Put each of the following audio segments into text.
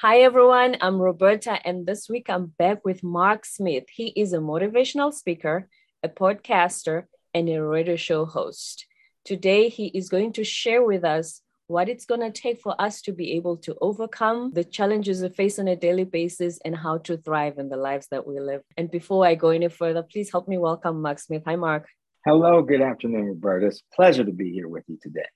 Hi, everyone. I'm Roberta, and this week I'm back with Mark Smith. He is a motivational speaker, a podcaster, and a radio show host. Today, he is going to share with us what it's going to take for us to be able to overcome the challenges we face on a daily basis and how to thrive in the lives that we live. And before I go any further, please help me welcome Mark Smith. Hi, Mark. Hello, good afternoon, Roberta. It's a pleasure to be here with you today.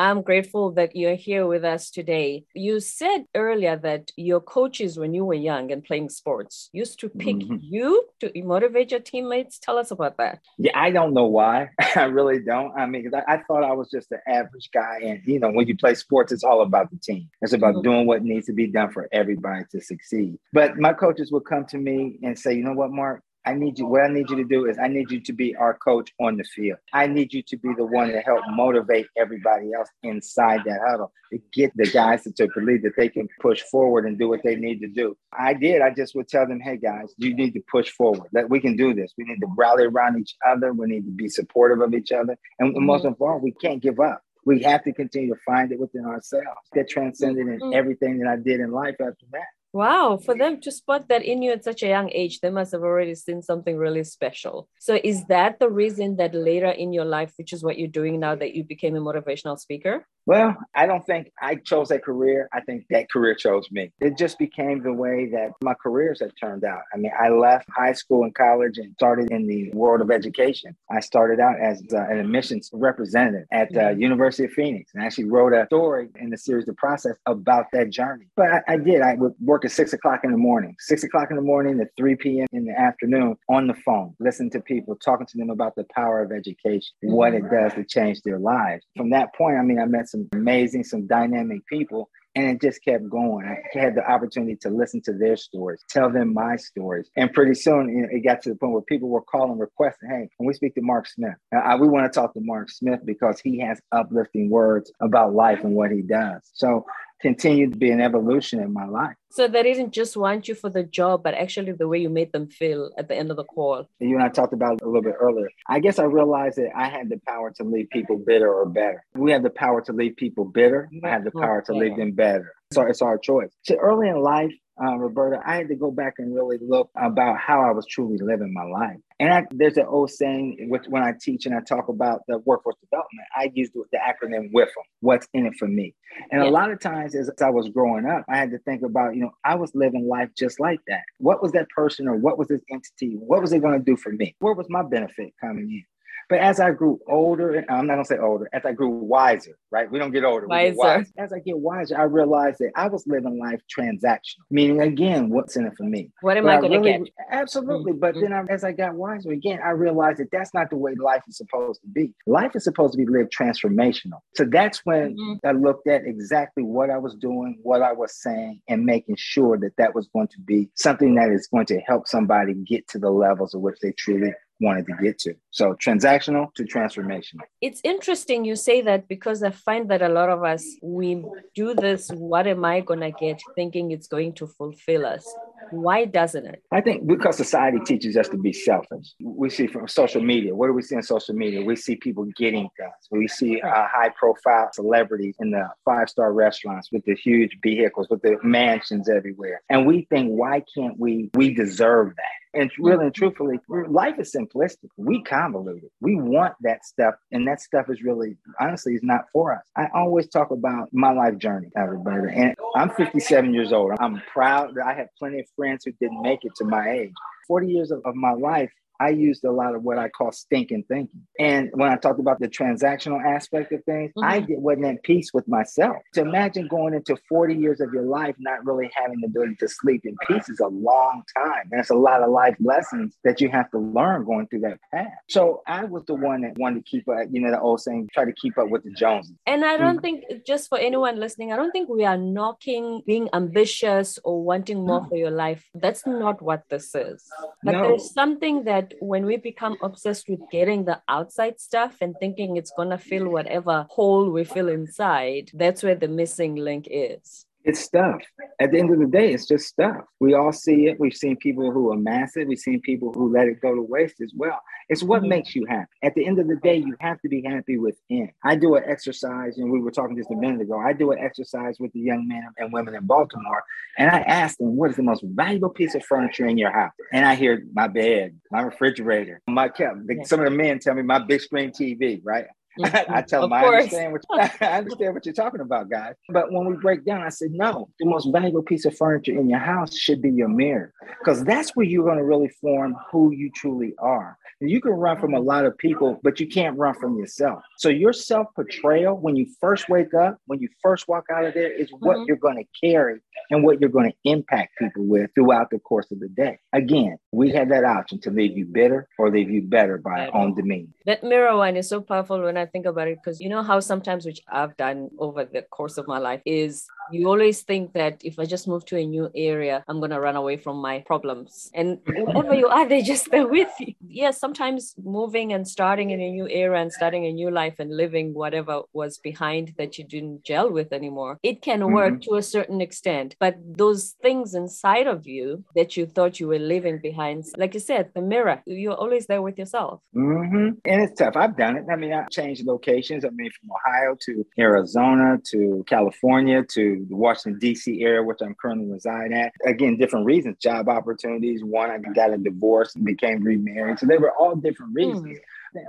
I'm grateful that you're here with us today. You said earlier that your coaches, when you were young and playing sports, used to pick mm-hmm. you to motivate your teammates. Tell us about that. Yeah, I don't know why. I really don't. I mean, I, I, thought I was just an average guy. And, you know, when you play sports, it's all about the team, it's about mm-hmm. doing what needs to be done for everybody to succeed. But my coaches would come to me and say, you know what, Mark? I need you, what I need you to do is I need you to be our coach on the field. I need you to be the one to help motivate everybody else inside that huddle to get the guys to, to believe that they can push forward and do what they need to do. I did. I just would tell them, hey guys, you need to push forward. That we can do this. We need to rally around each other. We need to be supportive of each other. And mm-hmm. most of all, we can't give up. We have to continue to find it within ourselves. That transcended in mm-hmm. everything that I did in life after that. Wow, for them to spot that in you at such a young age, they must have already seen something really special. So, is that the reason that later in your life, which is what you're doing now, that you became a motivational speaker? Well, I don't think I chose that career. I think that career chose me. It just became the way that my careers have turned out. I mean, I left high school and college and started in the world of education. I started out as uh, an admissions representative at uh, mm-hmm. University of Phoenix and actually wrote a story in the series The Process about that journey. But I, I did. I would work at six o'clock in the morning, six o'clock in the morning to 3 p.m. in the afternoon on the phone, listening to people, talking to them about the power of education, what it mm-hmm. does to change their lives. From that point, I mean, I met some amazing, some dynamic people. And it just kept going. I had the opportunity to listen to their stories, tell them my stories. And pretty soon you know, it got to the point where people were calling, requesting, hey, can we speak to Mark Smith? I, we want to talk to Mark Smith because he has uplifting words about life and what he does. So continued to be an evolution in my life. So they didn't just want you for the job, but actually the way you made them feel at the end of the call. You and I talked about a little bit earlier. I guess I realized that I had the power to leave people bitter or better. We have the power to leave people bitter. I mm-hmm. have the power to leave them better. So it's our choice. So early in life, uh, Roberta, I had to go back and really look about how I was truly living my life. And I, there's an old saying which when I teach and I talk about the workforce development, I use the, the acronym WIFM, what's in it for me. And yeah. a lot of times as I was growing up, I had to think about, you know, I was living life just like that. What was that person or what was this entity? What was it going to do for me? Where was my benefit coming in? But as I grew older, I'm not gonna say older, as I grew wiser, right? We don't get older. Wiser. Get wiser. As I get wiser, I realized that I was living life transactional, meaning again, what's in it for me? What am but I, going to get? Absolutely. Mm-hmm. But then I, as I got wiser again, I realized that that's not the way life is supposed to be. Life is supposed to be lived transformational. So that's when mm-hmm. I looked at exactly what I was doing, what I was saying, and making sure that that was going to be something that is going to help somebody get to the levels of which they truly wanted to get to. So transactional to transformational. It's interesting you say that because I find that a lot of us, we do this, what am I going to get, thinking it's going to fulfill us. Why doesn't it? I think because society teaches us to be selfish. We see from social media, what do we see in social media? We see people getting things. We see uh, high profile celebrities in the five star restaurants with the huge vehicles, with the mansions everywhere. And we think, why can't we? We deserve that. And really and truthfully, life is simplistic. We convoluted. We want that stuff, and that stuff is really, honestly, is not for us. I always talk about my life journey, everybody, and I'm 57 years old. I'm proud that I have plenty of friends who didn't make it to my age. 40 years of, of my life I used a lot of what I call stinking thinking. And when I talked about the transactional aspect of things, mm-hmm. I wasn't at peace with myself. To imagine going into 40 years of your life not really having the ability to sleep in peace is a long time. And it's a lot of life lessons that you have to learn going through that path. So I was the one that wanted to keep up, you know, the old saying, try to keep up with the Joneses. And I don't mm-hmm. think, just for anyone listening, I don't think we are knocking being ambitious or wanting more no. for your life. That's not what this is. But no. there's something that when we become obsessed with getting the outside stuff and thinking it's going to fill whatever hole we feel inside, that's where the missing link is. It's stuff. At the end of the day, it's just stuff. We all see it. We've seen people who amass it. We've seen people who let it go to waste as well. It's what mm-hmm. makes you happy. At the end of the day, you have to be happy within. I do an exercise, and we were talking just a minute ago. I do an exercise with the young men and women in Baltimore, and I ask them, "What is the most valuable piece of furniture in your house?" And I hear my bed, my refrigerator, my cap. Some of the men tell me my big screen TV. Right? I mm-hmm. tell them I understand, what, I understand what you're talking about, guys. But when we break down, I said, no, the most valuable piece of furniture in your house should be your mirror, because that's where you're going to really form who you truly are. You can run from a lot of people, but you can't run from yourself. So your self portrayal when you first wake up, when you first walk out of there, is what mm-hmm. you're going to carry and what you're going to impact people with throughout the course of the day. Again, we have that option to leave you bitter or leave you better by our own demeanor. That mirror one is so powerful when I think about it, because you know how sometimes, which I've done over the course of my life, is you always think that if I just move to a new area, I'm going to run away from my problems. And wherever you are, they just there with you. Yes, sometimes moving and starting in a new era and starting a new life and living whatever was behind that you didn't gel with anymore, it can mm-hmm. work to a certain extent. But those things inside of you that you thought you were leaving behind, like you said, the mirror, you're always there with yourself. Mm-hmm. And it's tough. I've done it. I mean, I've changed locations. I mean, from Ohio to Arizona to California to the Washington, D.C. area, which I'm currently residing at. Again, different reasons, job opportunities. One, I got a divorce and became remarried. So they were all different reasons. Mm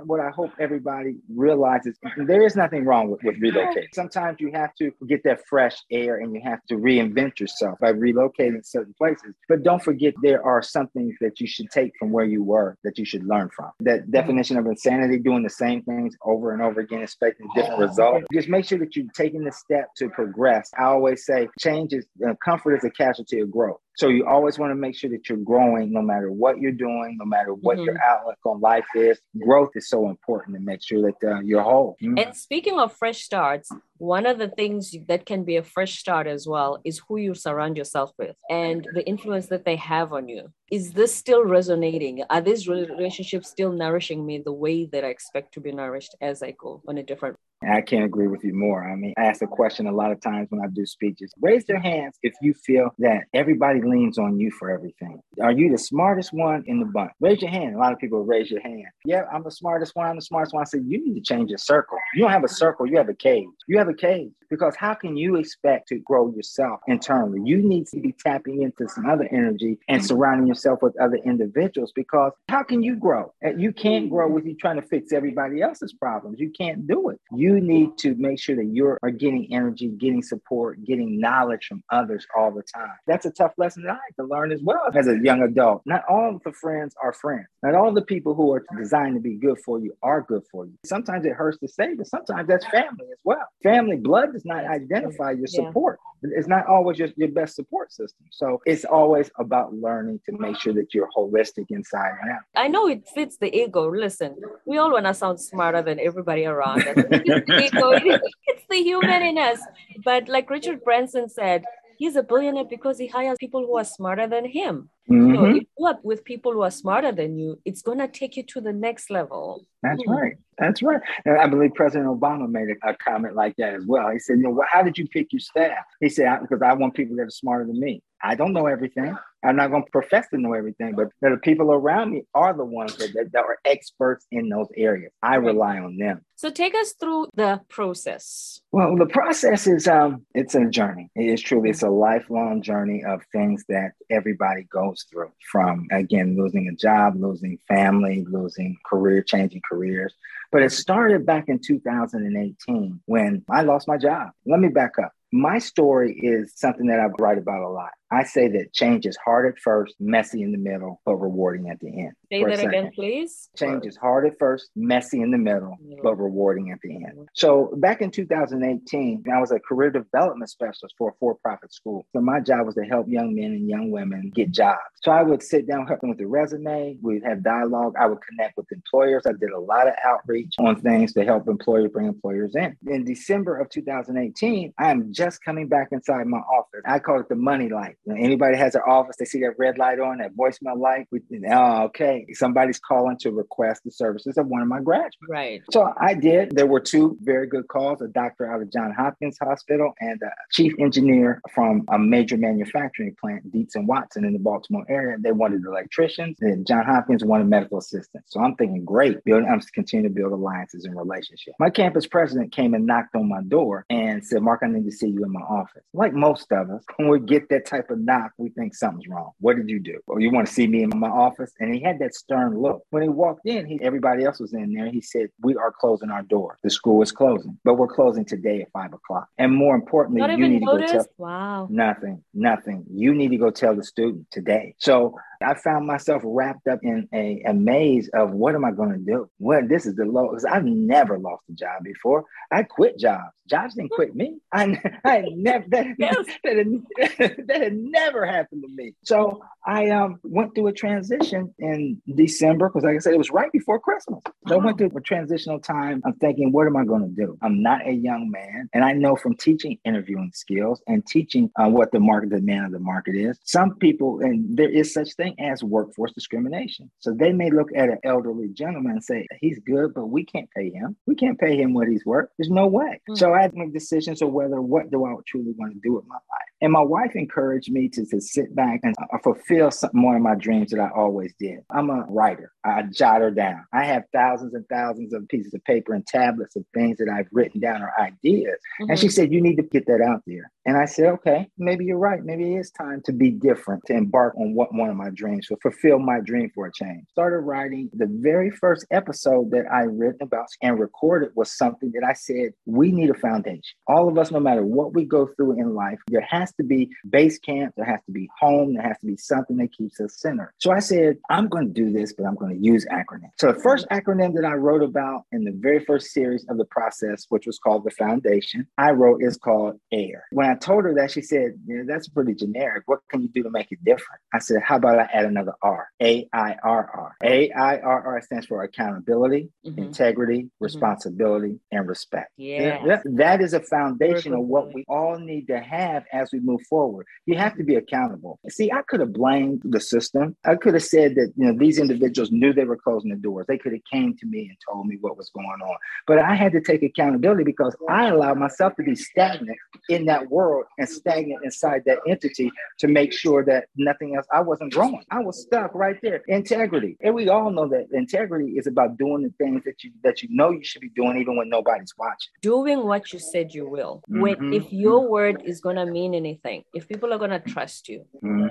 what I hope everybody realizes there is nothing wrong with, with relocating. Sometimes you have to get that fresh air and you have to reinvent yourself by relocating certain places. But don't forget there are some things that you should take from where you were that you should learn from. That mm-hmm. definition of insanity, doing the same things over and over again, expecting different results. Just make sure that you're taking the step to progress. I always say change is uh, comfort is a casualty of growth. So you always want to make sure that you're growing no matter what you're doing, no matter what mm-hmm. your outlook on life is. Growth is so important to make sure that uh, you're whole. Mm-hmm. And speaking of fresh starts, one of the things that can be a fresh start as well is who you surround yourself with and the influence that they have on you. Is this still resonating? Are these relationships still nourishing me the way that I expect to be nourished as I go on a different I can't agree with you more. I mean, I ask a question a lot of times when I do speeches. Raise their hands if you feel that everybody leans on you for everything. Are you the smartest one in the bunch? Raise your hand. A lot of people raise your hand. Yeah, I'm the smartest one. I'm the smartest one. I said, you need to change your circle. You don't have a circle, you have a cage. You have a cage because how can you expect to grow yourself internally? You need to be tapping into some other energy and surrounding yourself with other individuals because how can you grow? You can't grow with you trying to fix everybody else's problems. You can't do it. You need to make sure that you are getting energy, getting support, getting knowledge from others all the time. That's a tough lesson that I had to learn as well as a young adult. Not all the friends are friends. Not all the people who are designed to be good for you are good for you. Sometimes it hurts to say, but sometimes that's family as well. Family blood not identify your support. Yeah. It's not always just your best support system. So it's always about learning to make sure that you're holistic inside and out. I know it fits the ego. Listen, we all want to sound smarter than everybody around us. it's, the ego. it's the human in us. But like Richard Branson said, he's a billionaire because he hires people who are smarter than him. Mm-hmm. So if you up with people who are smarter than you, it's gonna take you to the next level. That's mm-hmm. right. That's right. And I believe President Obama made a, comment like that as well. He said, "You know, how did you pick your staff?" He said, "Because I want people that are smarter than me. I don't know everything. I'm not going to profess to know everything, but the people around me are the ones that, that, that are experts in those areas. I rely on them. So take us through the process. Well, the process is um, it's a journey. It is truly it's a lifelong journey of things that everybody goes through. From again, losing a job, losing family, losing career, changing careers. But it started back in 2018 when I lost my job. Let me back up. My story is something that I write about a lot. I say that change is hard at first, messy in the middle, but rewarding at the end. Say that again, please. Change is hard at first, messy in the middle, but rewarding at the end. So back in 2018, I was a career development specialist for a for-profit school. So my job was to help young men and young women get jobs. So I would sit down, help them with the resume. We'd have dialogue. I would connect with employers. I did a lot of outreach on things to help employers bring employers in. In December of 2018, I am just coming back inside my office. I call it the money light Anybody has their office, they see that red light on, that voicemail light. We, oh, okay, somebody's calling to request the services of one of my graduates. Right. So I did. There were two very good calls: a doctor out of John Hopkins Hospital and a chief engineer from a major manufacturing plant, Dietz and Watson, in the Baltimore area. They wanted electricians, and John Hopkins wanted medical assistants. So I'm thinking, great, building. I'm just continuing to build alliances and relationships. My campus president came and knocked on my door and said, "Mark, I need to see you in my office." Like most of us, when we get that type of knock, we think something's wrong. What did you do? Well, you want to see me in my office? And he had that stern look. When he walked in, he, everybody else was in there. He said, We are closing our door. The school is closing, but we're closing today at five o'clock. And more importantly, Not you need noticed? to go tell wow. nothing, nothing. You need to go tell the student today. So I found myself wrapped up in a, a maze of what am I going to do? What this is the low because I've never lost a job before. I quit jobs. Jobs didn't quit me. I, I never that, Yes. that, had, that had never happened to me. So I um, went through a transition in December because, like I said, it was right before Christmas. So I went through a transitional time. I'm thinking, what am I going to do? I'm not a young man, and I know from teaching interviewing skills and teaching uh, what the market demand of the market is. Some people, and there is such thing as workforce discrimination. So they may look at an elderly gentleman and say, he's good, but we can't pay him. We can't pay him what he's worth. There's no way. Mm. So I had to make decisions of whether what do I truly want to do with my life. And my wife encouraged me to, to sit back and uh, fulfill some, one of my dreams that I always did. I'm a writer. I jot her down. I have thousands and thousands of pieces of paper and tablets of things that I've written down or ideas. And she said, You need to get that out there. And I said, Okay, maybe you're right. Maybe it is time to be different, to embark on what one of my dreams, to fulfill my dream for a change. Started writing the very first episode that I written about and recorded was something that I said, We need a foundation. All of us, no matter what we go through in life, there has to be base camp, there has to be home, there has to be something that keeps us centered. So I said, I'm going to do this, but I'm going to use acronyms. So the first acronym that I wrote about in the very first series of the process, which was called the foundation, I wrote is called AIR. When I told her that, she said, yeah, that's pretty generic. What can you do to make it different? I said, how about I add another R? A I R R. A I R R stands for accountability, Mhm. integrity, responsibility, and respect. Yeah. That- that is a foundation of what we all need to have as we move forward. You have to be accountable. See, I could have blamed the system. I could have said that you know these individuals knew they were closing the doors. They could have came to me and told me what was going on. But I had to take accountability because I allowed myself to be stagnant in that world and stagnant inside that entity to make sure that nothing else. I wasn't growing. I was stuck right there. Integrity, and we all know that integrity is about doing the things that you that you know you should be doing even when nobody's watching. Doing what you said you will. When Mhm. if your word is gonna mean anything, if people are gonna trust you,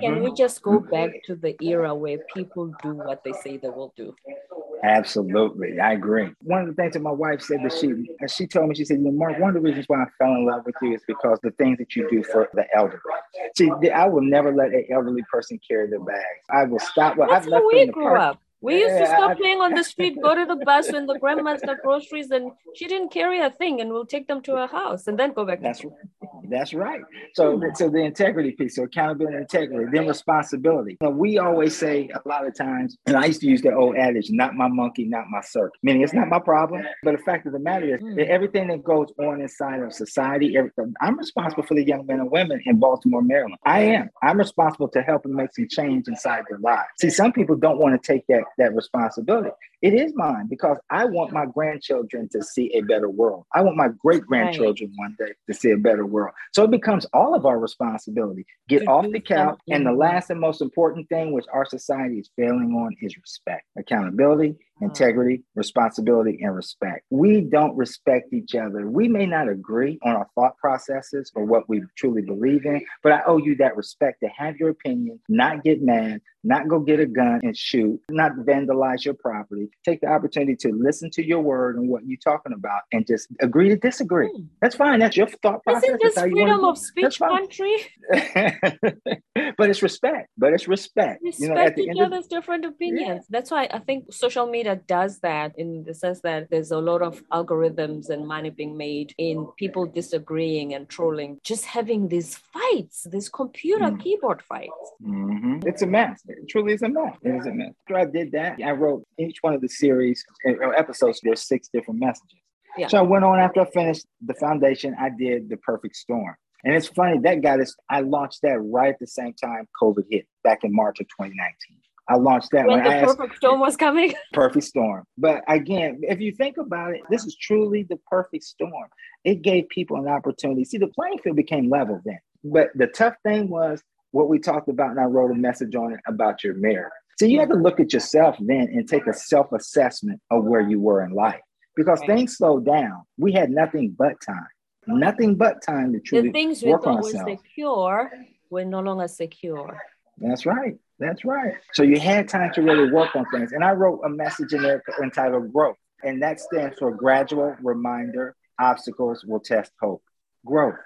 can Mhm. we just go back to the era where people do what they say they will do? Absolutely, I agree. One of the things that my wife said that she she told me, she said, know, Mark, one of the reasons why I fell in love with you is because the things that you do for the elderly. See, I will never let an elderly person carry their bags. I will stop. Well, That's I've left we the grew park. up. We used to stop playing on the street, go to the bus when the grandma's got groceries, and she didn't carry a thing, and we'll take them to her house and then go back. That's right. that's right. So, so the integrity piece, so accountability integrity, then responsibility. You know, we always say a lot of times, and I used to use the old adage, not my monkey, not my circus. Meaning it's not my problem. But the fact of the matter is Mm. that everything that goes on inside of society, everything, I'm responsible for the young men and women in Baltimore, Maryland. I am. I'm responsible to help them make some change inside their lives. See, some people don't want to take that that responsibility. It is mine because I want my grandchildren to see a better world. I want my great grandchildren one day to see a better world. So it becomes all of our responsibility. Get To off the couch. And the last and most important thing, which our society is failing on, is respect, accountability, integrity, responsibility, and respect. We don't respect each other. We may not agree on our thought processes or what we truly believe in, but I owe you that respect to have your opinion, not get mad, not go get a gun and shoot, not vandalize your property. Take the opportunity to listen to your word and what you're talking about and just agree to disagree. Hmm. That's fine. That's your thought process. Isn't this That's how you wanna freedom of speech country? but it's respect. But it's respect. you know, Respect at the each end of other's different opinions. That's why I think social media does that in the sense that there's a lot of algorithms and money being made in people disagreeing and trolling, just having these fights, these computer Mm. keyboard fights. Mhm. It's a mess. It truly is a mess. It is a mess. After I did that, I wrote each one of the series uh, episodes. There's six different messages. Yeah. So I went on after I finished the foundation. I did the perfect storm. And it's funny that got us. I launched that right at the same time COVID hit back in March of 2019. I launched that when, when the perfect asked, storm was coming. perfect storm. But again, if you think about it, this is truly the perfect storm. It gave people an opportunity. See, the playing field became level then. But the tough thing was what we talked about, and I wrote a message on it about your mirror. So you had to look at yourself then and take a self-assessment of where you were in life because right. things slowed down. We had nothing but time, nothing but time to truly the things we thought were secure were no longer secure. That's right. That's right. So you had time to really work on things. And I wrote a message in there entitled Growth. And that stands for gradual reminder, obstacles will test hope. Growth.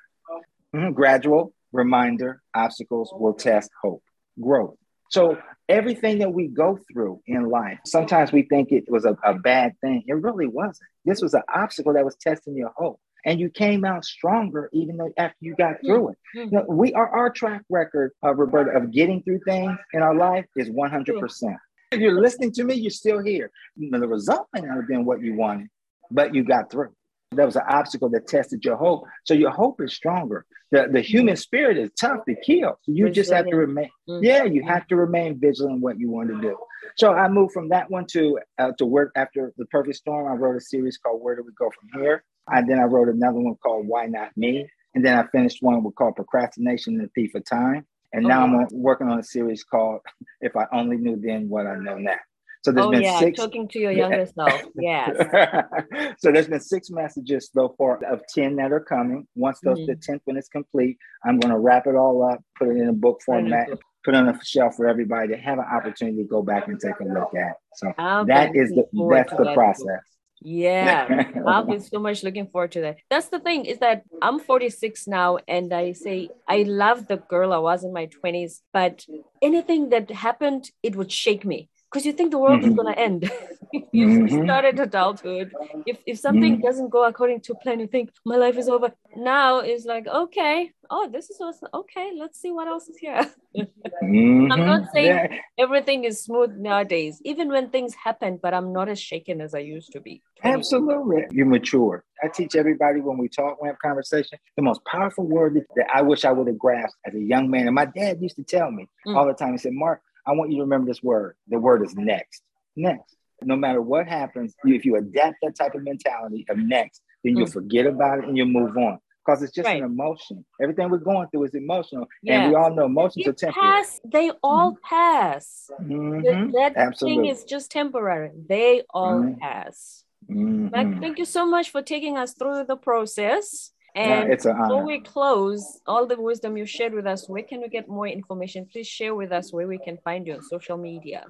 Mm-hmm. Gradual reminder, obstacles will test hope. Growth. So everything that we go through in life, sometimes we think it was a, a bad thing. It really wasn't. This was an obstacle that was testing your hope and you came out stronger even though after you got through it. Mm-hmm. You know, we are our track record, uh, Roberta, of getting through things in our life is 100%. If you're listening to me, you're still here. The result may not have been what you wanted, but you got through. That was an obstacle that tested your hope. So your hope is stronger. The, the human spirit is tough to kill. So you just have to remain, mm-hmm. yeah, you have to remain vigilant what you want to do. So I moved from that one to uh, to work after the perfect storm. I wrote a series called Where Do We Go From Here? And then I wrote another one called Why Not Me? And then I finished one we called Procrastination and the Thief of Time. And now I'm uh-huh. working on a series called If I Only Knew Then What I Know Now. So there's oh, been yeah, six talking to your younger self. Yes. so there's been six messages so far of 10 that are coming. Once those mm-hmm. the 10th one is complete, I'm gonna wrap it all up, put it in a book format, put it on a shelf for everybody to have an opportunity to go back and take a look at. So I'm that is the that's the process. Yeah, I've been so much looking forward to that. That's the thing is that I'm 46 now, and I say I love the girl I was in my 20s, but anything that happened, it would shake me because you think the world mm-hmm. is going to end. you mm-hmm. started adulthood, if, if something mm-hmm. doesn't go according to plan, you think my life is over. Now it's like, okay, oh, this is awesome. Okay, let's see what else is here. I'm not mm-hmm. saying yeah. everything is smooth nowadays, even when things happen, but I'm not as shaken as I used to be. Absolutely. You mature. I teach everybody when we talk, we have conversation, the most powerful word that I wish I would have grasped as a young man. And my dad used to tell me mm. all the time, he said, Mark, I want you to remember this word. The word is next. Next. No matter what happens, if you adapt that type of mentality of next, then you'll mm. forget about it and you'll move on. Because it's just right. an emotion. Everything we're going through is emotional. Yes. And we all know emotions it are temporary. Pass, they all mm-hmm. pass. Mm-hmm. That Absolutely. thing is just temporary. They all mm-hmm. pass. Mm-hmm. thank you so much for taking us through the process. And it's an before we close, all the wisdom you shared with us, where can we get more information? Please share with us where we can find you on social media.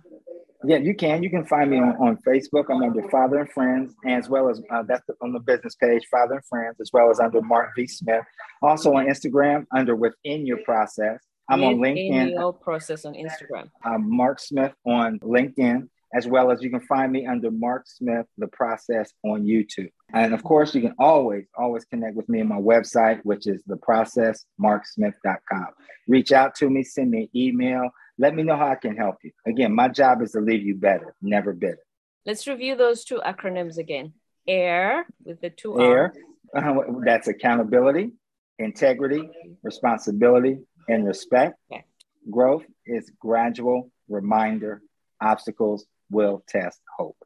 Yeah, you can. You can find me on, on Facebook. I'm under Father and Friends, as well as uh, that's on the business page, Father and Friends, as well as under Mark V. Smith. Also on Instagram under Within Your Process. I'm on LinkedIn. Your Process on Instagram. I'm Mark Smith on LinkedIn as well as you can find me under Mark Smith, The Process on YouTube. And of course, you can always, always connect with me on my website, which is theprocessmarksmith.com. Reach out to me, send me an email. Let me know how I can help you. Again, my job is to leave you better, never bitter. Let's review those two acronyms again. AIR with the two AIR, uh, that's accountability, integrity, responsibility, and respect. Okay. Growth is gradual reminder, obstacles, will test hope.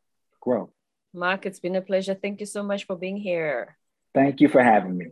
Grow. Mark, it's been a pleasure. Thank you so much for being here. Thank you for having me.